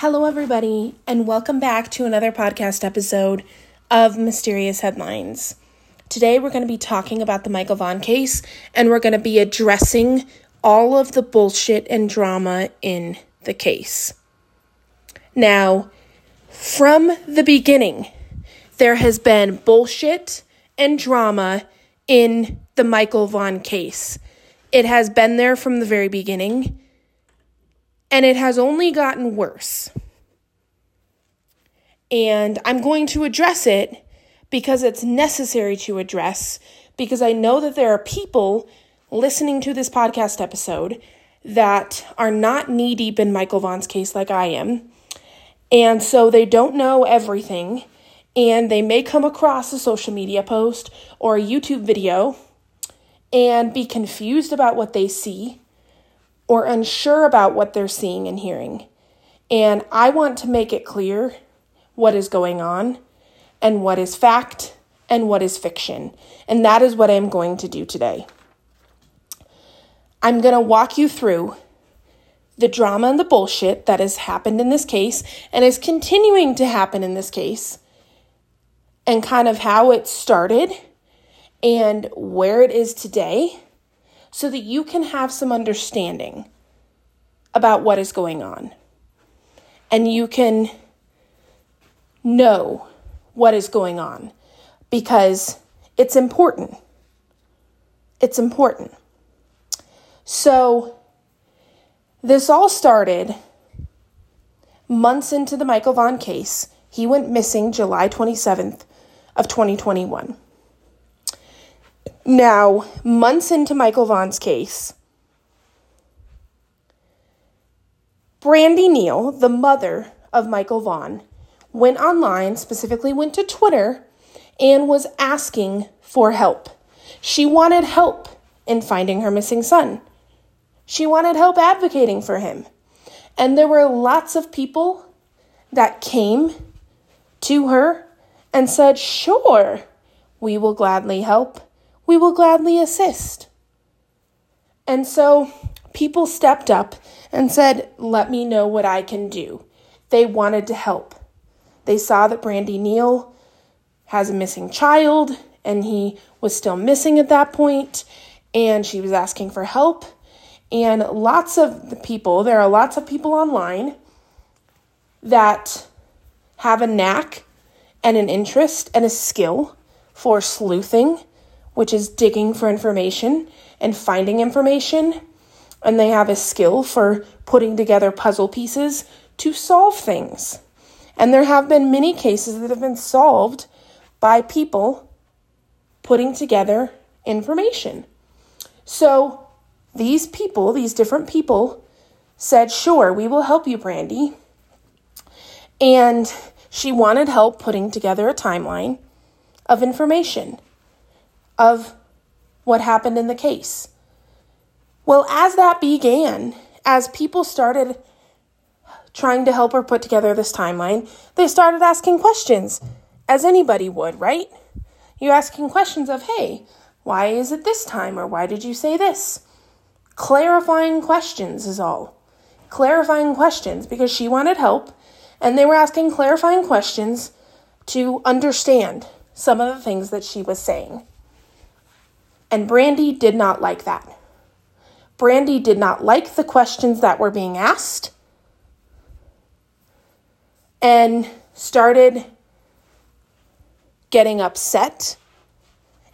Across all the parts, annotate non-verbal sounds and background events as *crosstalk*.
Hello, everybody, and welcome back to another podcast episode of Mysterious Headlines. Today, we're going to be talking about the Michael Vaughan case, and we're going to be addressing all of the bullshit and drama in the case. Now, from the beginning, there has been bullshit and drama in the Michael Vaughan case. It has been there from the very beginning and it has only gotten worse. And I'm going to address it because it's necessary to address, because I know that there are people listening to this podcast episode that are not knee deep in Michael Vaughan's case like I am. And so they don't know everything. And they may come across a social media post or a YouTube video and be confused about what they see or unsure about what they're seeing and hearing. And I want to make it clear what is going on and what is fact and what is fiction. And that is what I'm going to do today. I'm going to walk you through the drama and the bullshit that has happened in this case and is continuing to happen in this case, and kind of how it started and where it is today so that you can have some understanding about what is going on. And you can know what is going on because it's important. It's important. So, this all started months into the Michael Vaughan case. He went missing July 27th of 2021. Now, months into Michael Vaughan's case, Brandy Neal, the mother of Michael Vaughan, went online, specifically went to Twitter, and was asking for help. She wanted help in finding her missing son. She wanted help advocating for him. And there were lots of people that came to her and said, Sure, we will gladly help we will gladly assist. And so people stepped up and said, Let me know what I can do. They wanted to help. They saw that Brandy Neal has a missing child and he was still missing at that point, and she was asking for help. And lots of the people, there are lots of people online that have a knack and an interest and a skill for sleuthing which is digging for information and finding information. And they have a skill for putting together puzzle pieces to solve things. And there have been many cases that have been solved by people putting together information. So these people, these different people, said, Sure, we will help you, Brandy. And she wanted help putting together a timeline of information of what happened in the case. Well, as that began, as people started trying to help her put together this timeline, they started asking questions, as anybody would, right? You're asking questions of, hey, why is it this time? Or why did you say this? Clarifying questions is all. Clarifying questions because she wanted help and they were asking clarifying questions to understand some of the things that she was saying. And Brandy did not like that. Brandy did not like the questions that were being asked and started getting upset.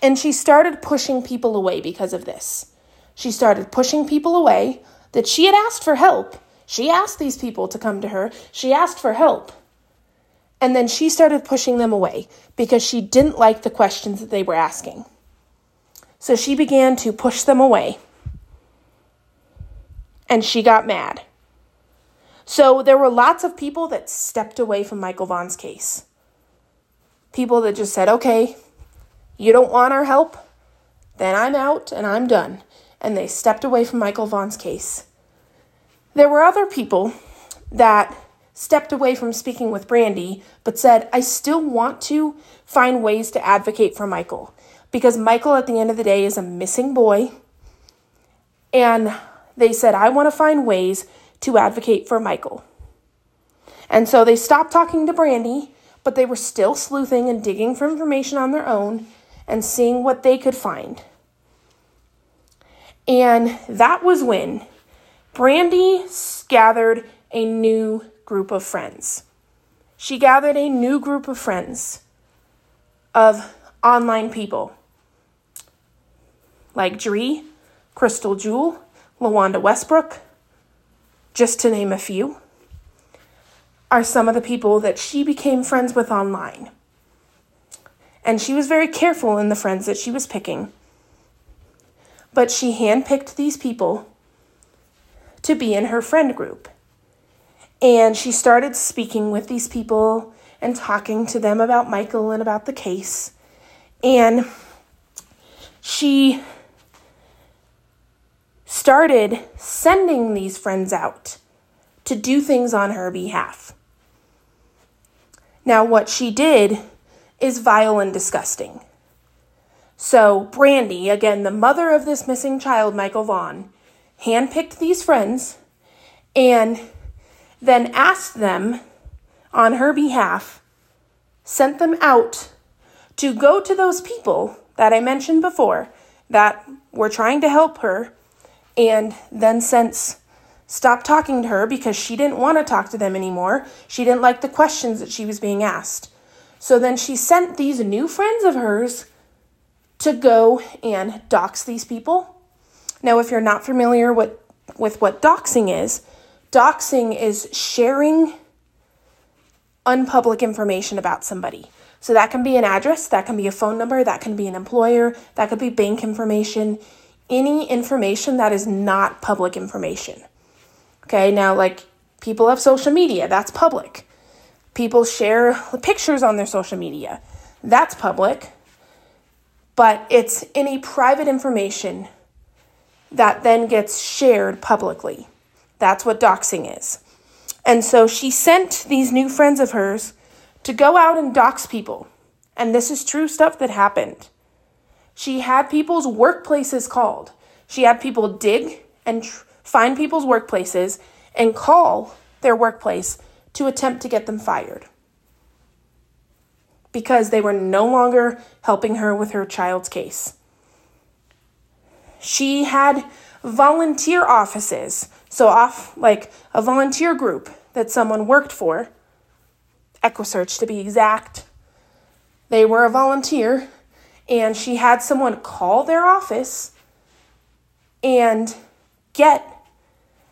And she started pushing people away because of this. She started pushing people away that she had asked for help. She asked these people to come to her, she asked for help. And then she started pushing them away because she didn't like the questions that they were asking. So she began to push them away. And she got mad. So there were lots of people that stepped away from Michael Vaughan's case. People that just said, okay, you don't want our help? Then I'm out and I'm done. And they stepped away from Michael Vaughan's case. There were other people that stepped away from speaking with Brandy, but said, I still want to find ways to advocate for Michael because Michael, at the end of the day, is a missing boy. And they said, I want to find ways to advocate for Michael. And so they stopped talking to Brandy, but they were still sleuthing and digging for information on their own and seeing what they could find. And that was when Brandy gathered a new group of friends. She gathered a new group of friends of online people like Dree, Crystal Jewel, LaWanda Westbrook, just to name a few, are some of the people that she became friends with online. And she was very careful in the friends that she was picking. But she handpicked these people to be in her friend group. And she started speaking with these people and talking to them about Michael and about the case. And she started sending these friends out to do things on her behalf. Now, what she did is vile and disgusting. So, Brandy, again, the mother of this missing child, Michael Vaughan, handpicked these friends and then asked them on her behalf, sent them out to go to those people that I mentioned before that were trying to help her, and then since stopped talking to her because she didn't want to talk to them anymore. She didn't like the questions that she was being asked. So then she sent these new friends of hers to go and dox these people. Now, if you're not familiar with, with what doxing is, doxing is sharing unpublic information about somebody. So that can be an address, that can be a phone number, that can be an employer, that could be bank information, any information that is not public information. Okay, now like people have social media, that's public. People share pictures on their social media, that's public. But it's any private information that then gets shared publicly. That's what doxing is. And so she sent these new friends of hers to go out and dox people. And this is true stuff that happened. She had people's workplaces called. She had people dig and tr- find people's workplaces and call their workplace to attempt to get them fired because they were no longer helping her with her child's case. She had volunteer offices, so off like a volunteer group that someone worked for EquuSearch to be exact. They were a volunteer, and she had someone call their office and get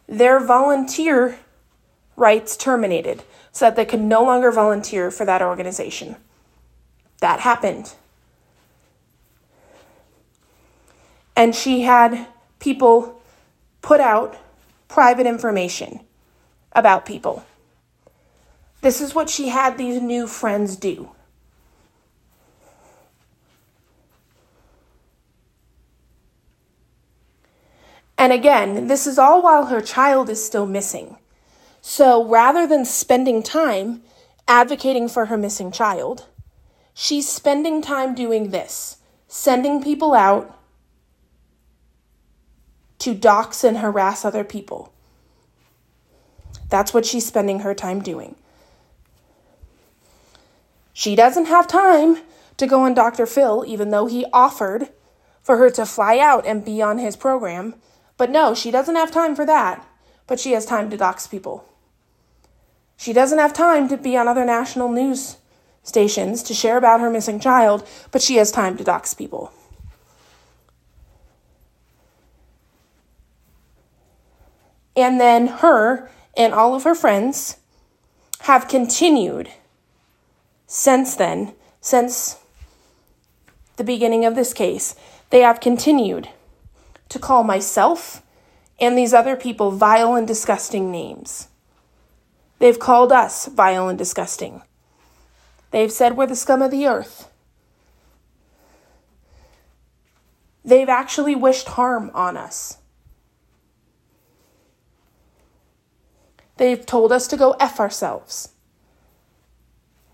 their volunteer rights terminated so that they could no longer volunteer for that organization. That happened. And she had people put out private information about people. This is what she had these new friends do. And again, this is all while her child is still missing. So rather than spending time advocating for her missing child, she's spending time doing this sending people out to dox and harass other people. That's what she's spending her time doing. She doesn't have time to go on Dr. Phil, even though he offered for her to fly out and be on his program. But no, she doesn't have time for that. But she has time to dox people. She doesn't have time to be on other national news stations to share about her missing child, but she has time to dox people. And then her and all of her friends have continued since then, since the beginning of this case, they have continued to call myself and these other people vile and disgusting names. They've called us vile and disgusting. They've said we're the scum of the earth. They've actually wished harm on us. They've told us to go F ourselves.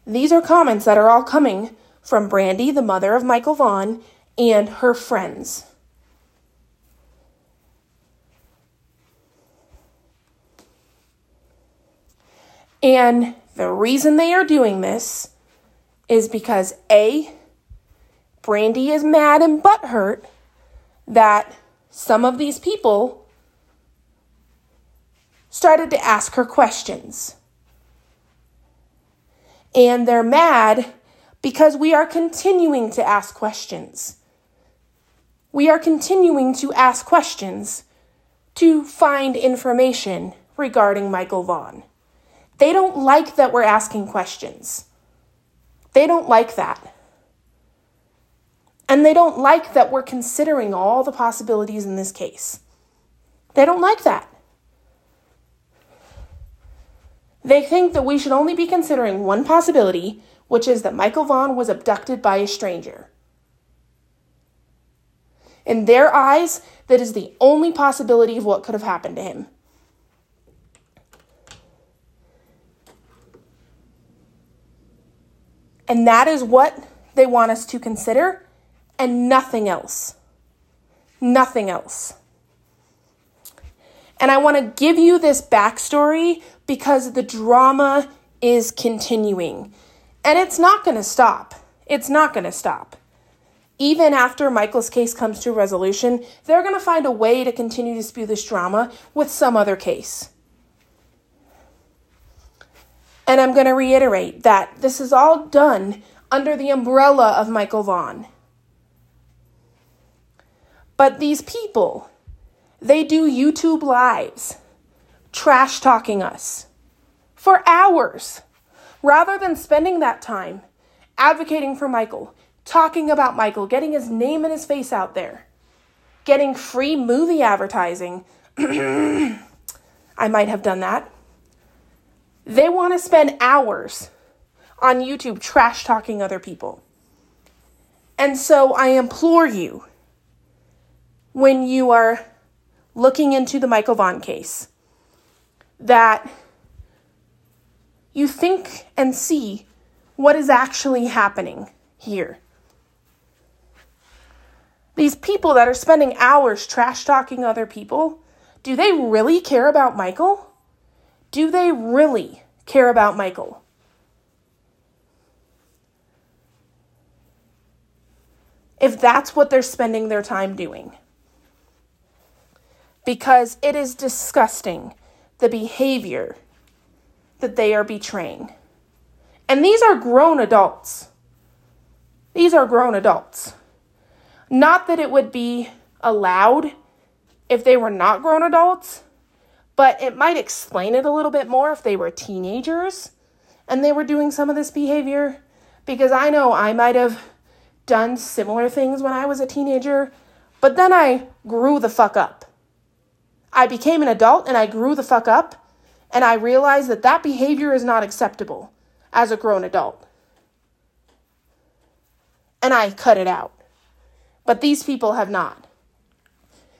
These are comments that are all coming from Brandy, the mother of Michael Vaughan, and her friends. And the reason they are doing this is because A, Brandy is mad and butthurt that some of these people started to ask her questions. And they're mad because we are continuing to ask questions. We are continuing to ask questions to find information regarding Michael Vaughan. They don't like that we're asking questions. They don't like that. And they don't like that we're considering all the possibilities in this case. They don't like that. They think that we should only be considering one possibility, which is that Michael Vaughan was abducted by a stranger. In their eyes, that is the only possibility of what could have happened to him. And that is what they want us to consider and nothing else. Nothing else. And I want to give you this backstory because the drama is continuing. And it's not going to stop. It's not going to stop. Even after Michael's case comes to resolution, they're going to find a way to continue to spew this drama with some other case. And I'm going to reiterate that this is all done under the umbrella of Michael Vaughan. But these people, they do YouTube lives trash talking us for hours rather than spending that time advocating for Michael, talking about Michael, getting his name and his face out there, getting free movie advertising. *clears throat* I might have done that. They want to spend hours on YouTube trash talking other people. And so I implore you when you are looking into the Michael Vaughan case that you think and see what is actually happening here. These people that are spending hours trash talking other people, do they really care about Michael? Do they really care about Michael? If that's what they're spending their time doing because it is disgusting the behavior that they are betraying. And these are grown adults. These are grown adults. Not that it would be allowed if they were not grown adults, but it might explain it a little bit more if they were teenagers and they were doing some of this behavior. Because I know I might have done similar things when I was a teenager, but then I grew the fuck up. I became an adult and I grew the fuck up and I realized that that behavior is not acceptable as a grown adult. And I cut it out. But these people have not.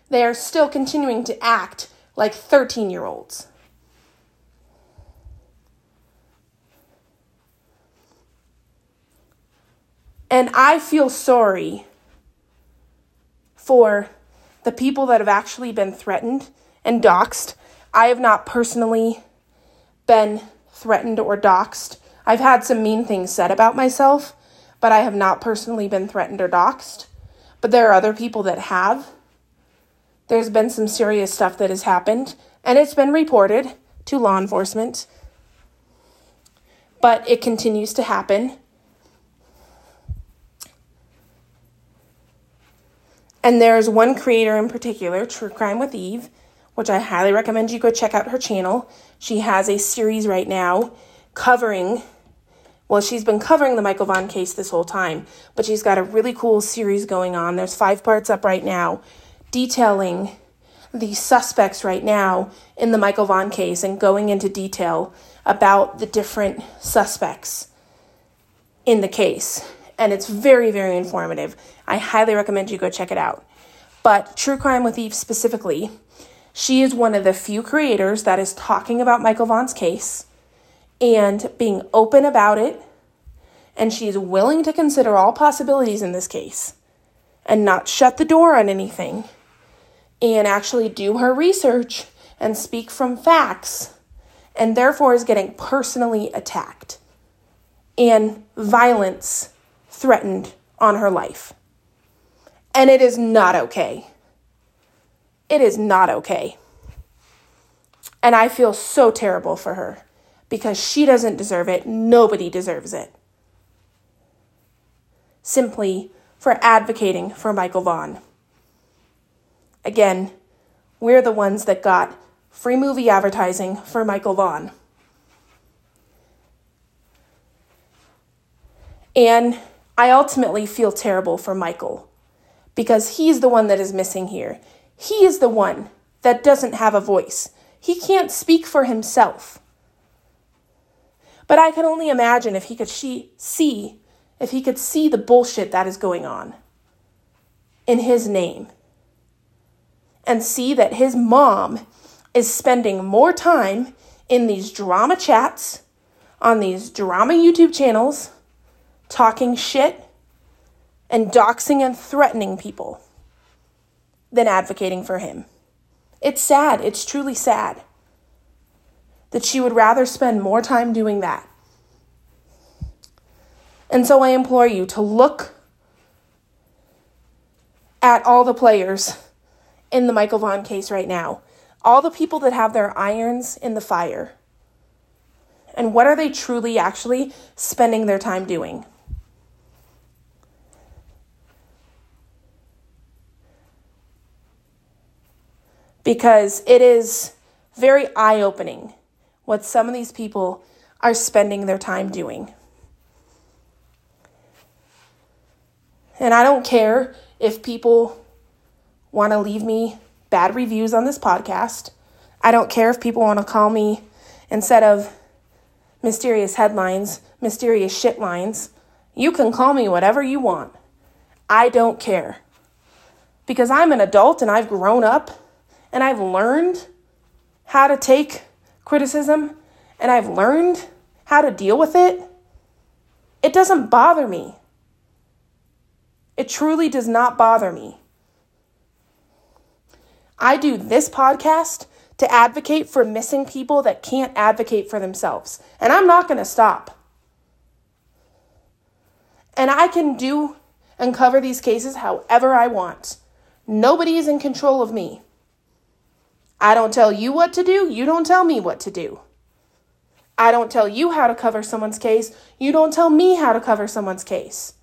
They are still continuing to act like 13 year olds. And I feel sorry for the people that have actually been threatened and doxxed. I have not personally been threatened or doxxed. I've had some mean things said about myself, but I have not personally been threatened or doxxed. But there are other people that have. There's been some serious stuff that has happened, and it's been reported to law enforcement. But it continues to happen. And there's one creator in particular, True Crime with Eve, which I highly recommend you go check out her channel. She has a series right now covering, well, she's been covering the Michael Vaughan case this whole time, but she's got a really cool series going on. There's five parts up right now detailing the suspects right now in the Michael Vaughan case and going into detail about the different suspects in the case. And it's very, very informative. I highly recommend you go check it out. But True Crime with Eve specifically, she is one of the few creators that is talking about Michael Vaughan's case and being open about it. And she is willing to consider all possibilities in this case and not shut the door on anything and actually do her research and speak from facts and therefore is getting personally attacked and violence threatened on her life. And it is not okay. It is not okay. And I feel so terrible for her because she doesn't deserve it. Nobody deserves it. Simply for advocating for Michael Vaughan. Again, we're the ones that got free movie advertising for Michael Vaughan. And I ultimately feel terrible for Michael because he's the one that is missing here. He is the one that doesn't have a voice. He can't speak for himself. But I can only imagine if he could she, see, if he could see the bullshit that is going on in his name and see that his mom is spending more time in these drama chats, on these drama YouTube channels, talking shit and doxing and threatening people than advocating for him. It's sad. It's truly sad that she would rather spend more time doing that. And so I implore you to look at all the players in the Michael Vaughan case right now, all the people that have their irons in the fire. And what are they truly actually spending their time doing? Because it is very eye opening what some of these people are spending their time doing. And I don't care if people want to leave me bad reviews on this podcast. I don't care if people want to call me, instead of mysterious headlines, mysterious shit lines. You can call me whatever you want. I don't care. Because I'm an adult and I've grown up and I've learned how to take criticism and I've learned how to deal with it. It doesn't bother me. It truly does not bother me. I do this podcast to advocate for missing people that can't advocate for themselves. And I'm not going to stop. And I can do and cover these cases however I want. Nobody is in control of me. I don't tell you what to do, you don't tell me what to do. I don't tell you how to cover someone's case, you don't tell me how to cover someone's case.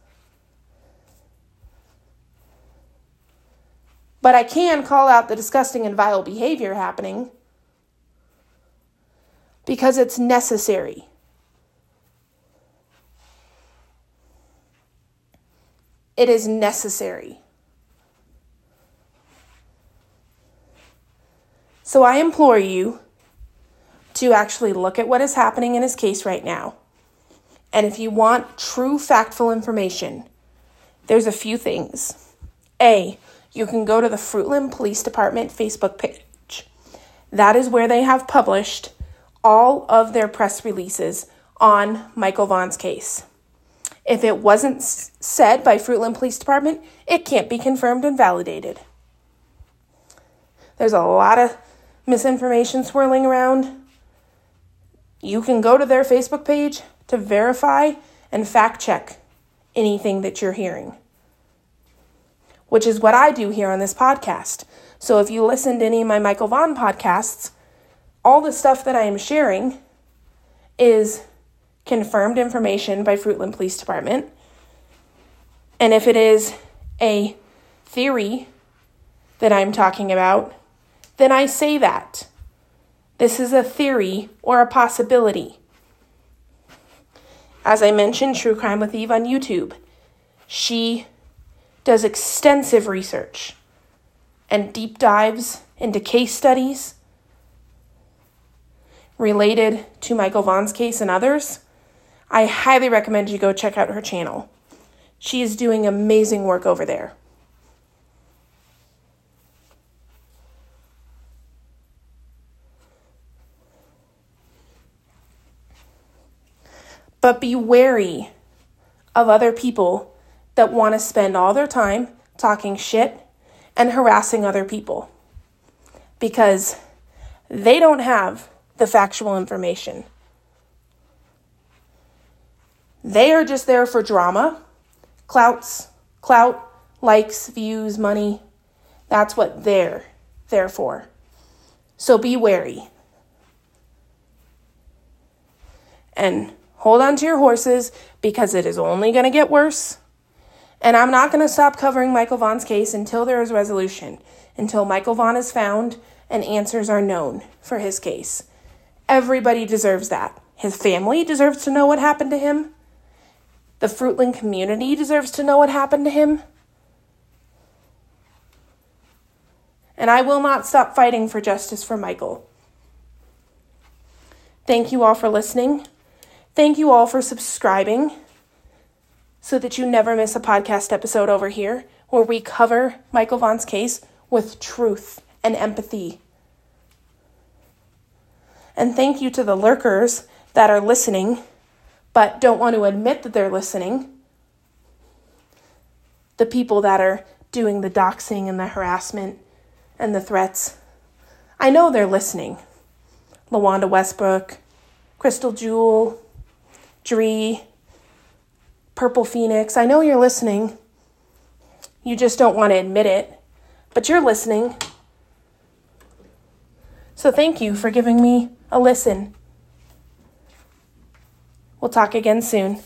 But I can call out the disgusting and vile behavior happening because it's necessary. It is necessary. So I implore you to actually look at what is happening in his case right now. And if you want true factful information, there's a few things. A, you can go to the Fruitland Police Department Facebook page. That is where they have published all of their press releases on Michael Vaughan's case. If it wasn't said by Fruitland Police Department, it can't be confirmed and validated. There's a lot of misinformation swirling around. You can go to their Facebook page to verify and fact check anything that you're hearing which is what I do here on this podcast. So if you listen to any of my Michael Vaughan podcasts, all the stuff that I am sharing is confirmed information by Fruitland Police Department. And if it is a theory that I'm talking about, then I say that. This is a theory or a possibility. As I mentioned, True Crime with Eve on YouTube. She does extensive research and deep dives into case studies related to Michael Vaughan's case and others, I highly recommend you go check out her channel. She is doing amazing work over there. But be wary of other people that want to spend all their time talking shit and harassing other people because they don't have the factual information. They are just there for drama, clouts, clout, likes, views, money. That's what they're there for. So be wary. And hold on to your horses because it is only going to get worse. And I'm not going to stop covering Michael Vaughan's case until there is resolution, until Michael Vaughan is found and answers are known for his case. Everybody deserves that. His family deserves to know what happened to him. The Fruitland community deserves to know what happened to him. And I will not stop fighting for justice for Michael. Thank you all for listening. Thank you all for subscribing so that you never miss a podcast episode over here where we cover Michael Vaughan's case with truth and empathy. And thank you to the lurkers that are listening but don't want to admit that they're listening. The people that are doing the doxing and the harassment and the threats. I know they're listening. LaWanda Westbrook, Crystal Jewel, Dree, Purple Phoenix. I know you're listening. You just don't want to admit it, but you're listening. So thank you for giving me a listen. We'll talk again soon.